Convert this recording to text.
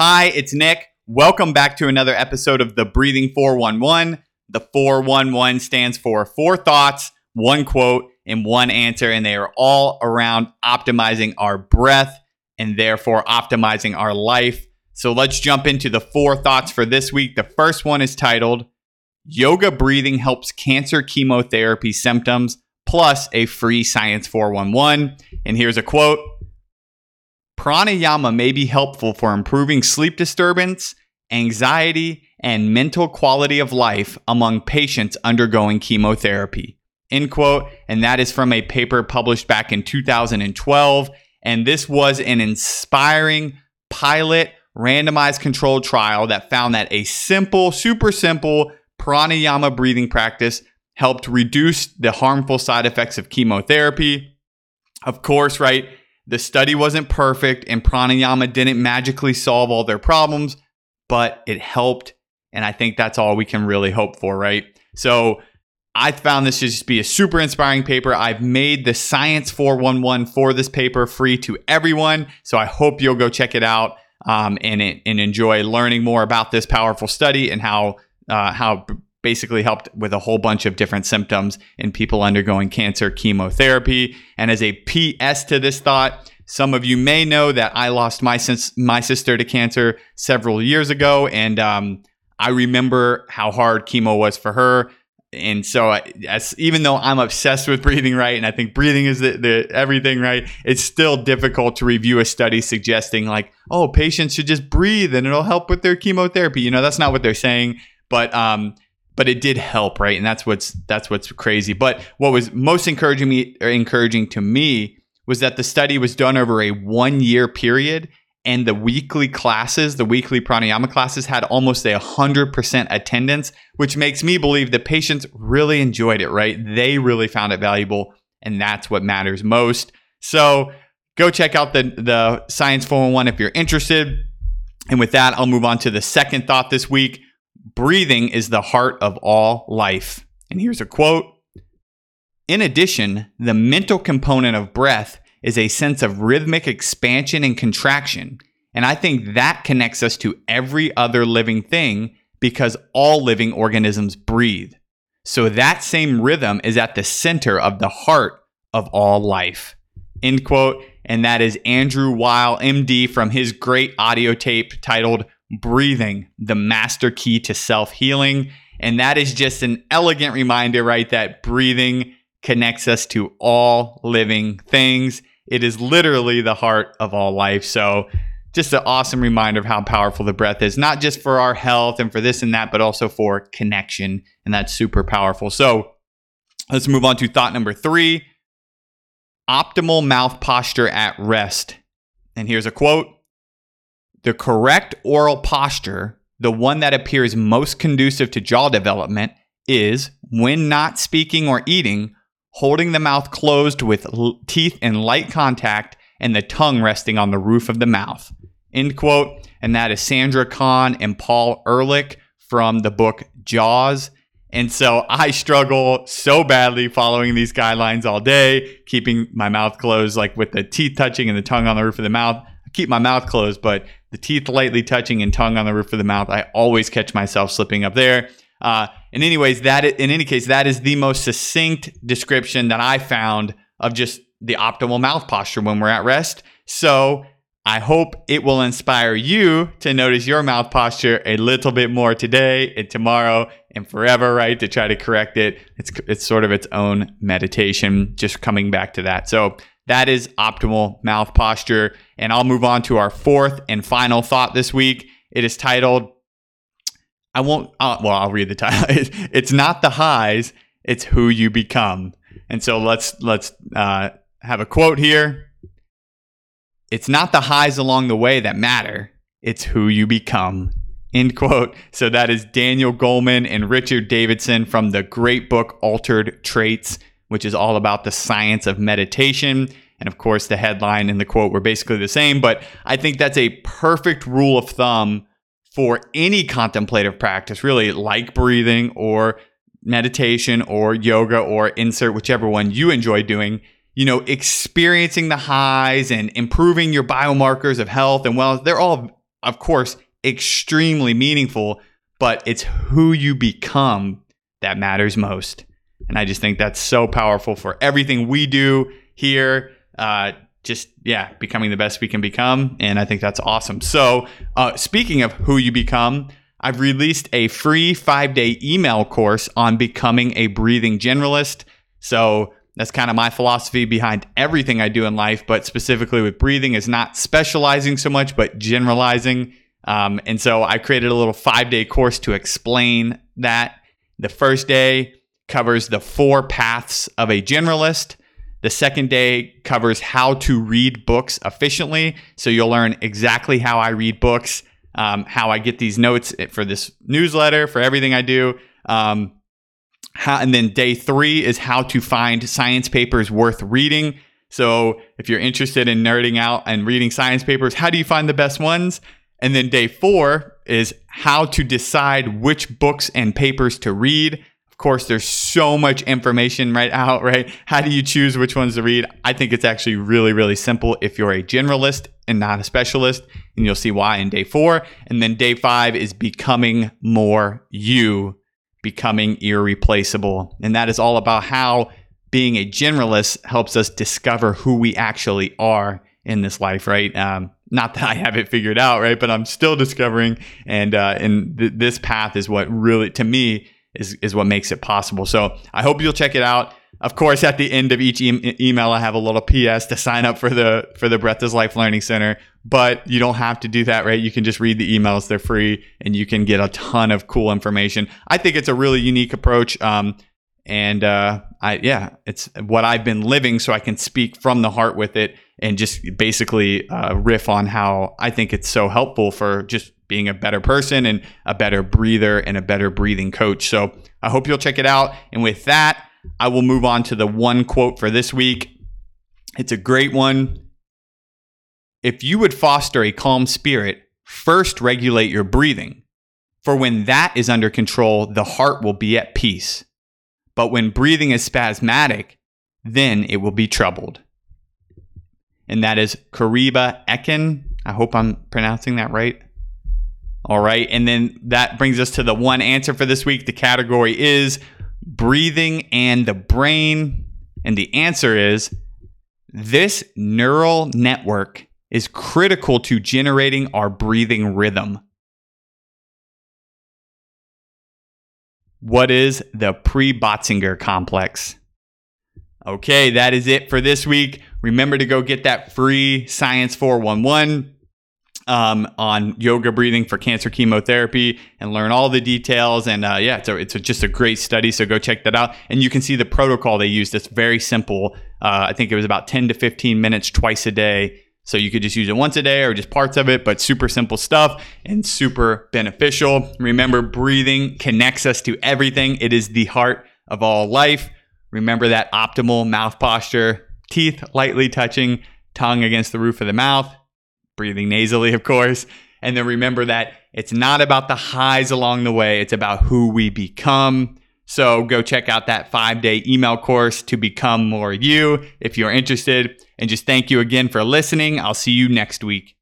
Hi, it's Nick. Welcome back to another episode of the Breathing 411. The 411 stands for four thoughts, one quote, and one answer, and they are all around optimizing our breath and therefore optimizing our life. So let's jump into the four thoughts for this week. The first one is titled Yoga Breathing Helps Cancer Chemotherapy Symptoms, plus a free Science 411. And here's a quote Pranayama may be helpful for improving sleep disturbance, anxiety, and mental quality of life among patients undergoing chemotherapy. End quote. And that is from a paper published back in 2012. And this was an inspiring pilot randomized controlled trial that found that a simple, super simple pranayama breathing practice helped reduce the harmful side effects of chemotherapy. Of course, right? The study wasn't perfect and pranayama didn't magically solve all their problems, but it helped. And I think that's all we can really hope for, right? So I found this to just be a super inspiring paper. I've made the Science 411 for this paper free to everyone. So I hope you'll go check it out um, and, and enjoy learning more about this powerful study and how, uh, how basically helped with a whole bunch of different symptoms in people undergoing cancer chemotherapy. And as a PS to this thought, some of you may know that I lost my sis- my sister to cancer several years ago, and um, I remember how hard chemo was for her. And so, as, even though I'm obsessed with breathing right, and I think breathing is the, the everything right, it's still difficult to review a study suggesting like, oh, patients should just breathe and it'll help with their chemotherapy. You know, that's not what they're saying. But um, but it did help, right? And that's what's that's what's crazy. But what was most encouraging me encouraging to me was that the study was done over a one year period, and the weekly classes, the weekly pranayama classes, had almost a hundred percent attendance, which makes me believe the patients really enjoyed it, right? They really found it valuable, and that's what matters most. So go check out the the Science 411 if you're interested. And with that, I'll move on to the second thought this week Breathing is the heart of all life. And here's a quote In addition, the mental component of breath is a sense of rhythmic expansion and contraction. And I think that connects us to every other living thing because all living organisms breathe. So that same rhythm is at the center of the heart of all life. End quote. And that is Andrew Weil, MD, from his great audio tape titled breathing, the master key to self healing. And that is just an elegant reminder, right? That breathing connects us to all living things. It is literally the heart of all life. So, just an awesome reminder of how powerful the breath is, not just for our health and for this and that, but also for connection. And that's super powerful. So, let's move on to thought number three optimal mouth posture at rest. And here's a quote the correct oral posture, the one that appears most conducive to jaw development, is when not speaking or eating, holding the mouth closed with l- teeth in light contact and the tongue resting on the roof of the mouth. End quote. And that is Sandra Kahn and Paul Ehrlich from the book Jaws. And so I struggle so badly following these guidelines all day, keeping my mouth closed, like with the teeth touching and the tongue on the roof of the mouth. I keep my mouth closed, but the teeth lightly touching and tongue on the roof of the mouth. I always catch myself slipping up there. Uh, and anyways, that in any case, that is the most succinct description that I found of just the optimal mouth posture when we're at rest. So I hope it will inspire you to notice your mouth posture a little bit more today and tomorrow and forever, right? To try to correct it. It's it's sort of its own meditation, just coming back to that. So that is optimal mouth posture. And I'll move on to our fourth and final thought this week. It is titled, I won't, uh, well, I'll read the title. it's not the highs, it's who you become. And so let's, let's uh, have a quote here. It's not the highs along the way that matter, it's who you become. End quote. So that is Daniel Goleman and Richard Davidson from the great book Altered Traits which is all about the science of meditation. And of course, the headline and the quote were basically the same, but I think that's a perfect rule of thumb for any contemplative practice, really, like breathing or meditation or yoga or insert whichever one you enjoy doing. You know, experiencing the highs and improving your biomarkers of health and wellness, they're all of course, extremely meaningful, but it's who you become that matters most. And I just think that's so powerful for everything we do here. Uh, just, yeah, becoming the best we can become. And I think that's awesome. So, uh, speaking of who you become, I've released a free five day email course on becoming a breathing generalist. So, that's kind of my philosophy behind everything I do in life, but specifically with breathing is not specializing so much, but generalizing. Um, and so I created a little five day course to explain that. The first day covers the four paths of a generalist. The second day covers how to read books efficiently. So you'll learn exactly how I read books, um, how I get these notes for this newsletter, for everything I do. Um, how, and then day three is how to find science papers worth reading. So if you're interested in nerding out and reading science papers, how do you find the best ones? And then day four is how to decide which books and papers to read. Course, there's so much information right out, right? How do you choose which ones to read? I think it's actually really, really simple if you're a generalist and not a specialist. And you'll see why in day four. And then day five is becoming more you becoming irreplaceable. And that is all about how being a generalist helps us discover who we actually are in this life, right? Um, not that I have it figured out, right? But I'm still discovering, and uh, and th- this path is what really, to me, is is what makes it possible. So I hope you'll check it out. Of course, at the end of each e- email, I have a little PS to sign up for the for the Breath is Life Learning Center. But you don't have to do that, right? You can just read the emails; they're free, and you can get a ton of cool information. I think it's a really unique approach. Um, and uh, I yeah, it's what I've been living, so I can speak from the heart with it, and just basically uh, riff on how I think it's so helpful for just being a better person and a better breather and a better breathing coach. So I hope you'll check it out. And with that, I will move on to the one quote for this week. It's a great one. If you would foster a calm spirit, first regulate your breathing. For when that is under control, the heart will be at peace. But when breathing is spasmodic, then it will be troubled. And that is Kariba Ekin. I hope I'm pronouncing that right. All right. And then that brings us to the one answer for this week. The category is breathing and the brain. And the answer is this neural network is critical to generating our breathing rhythm. What is the pre-Botzinger complex? Okay, that is it for this week. Remember to go get that free Science 411 um, on yoga breathing for cancer chemotherapy and learn all the details. And uh, yeah, it's, a, it's a, just a great study. So go check that out. And you can see the protocol they use. It's very simple. Uh, I think it was about 10 to 15 minutes twice a day. So you could just use it once a day or just parts of it, but super simple stuff and super beneficial. Remember, breathing connects us to everything. It is the heart of all life. Remember that optimal mouth posture, teeth lightly touching, tongue against the roof of the mouth breathing nasally, of course. And then remember that it's not about the highs along the way, it's about who we become. So go check out that five day email course to become more you if you're interested. And just thank you again for listening. I'll see you next week.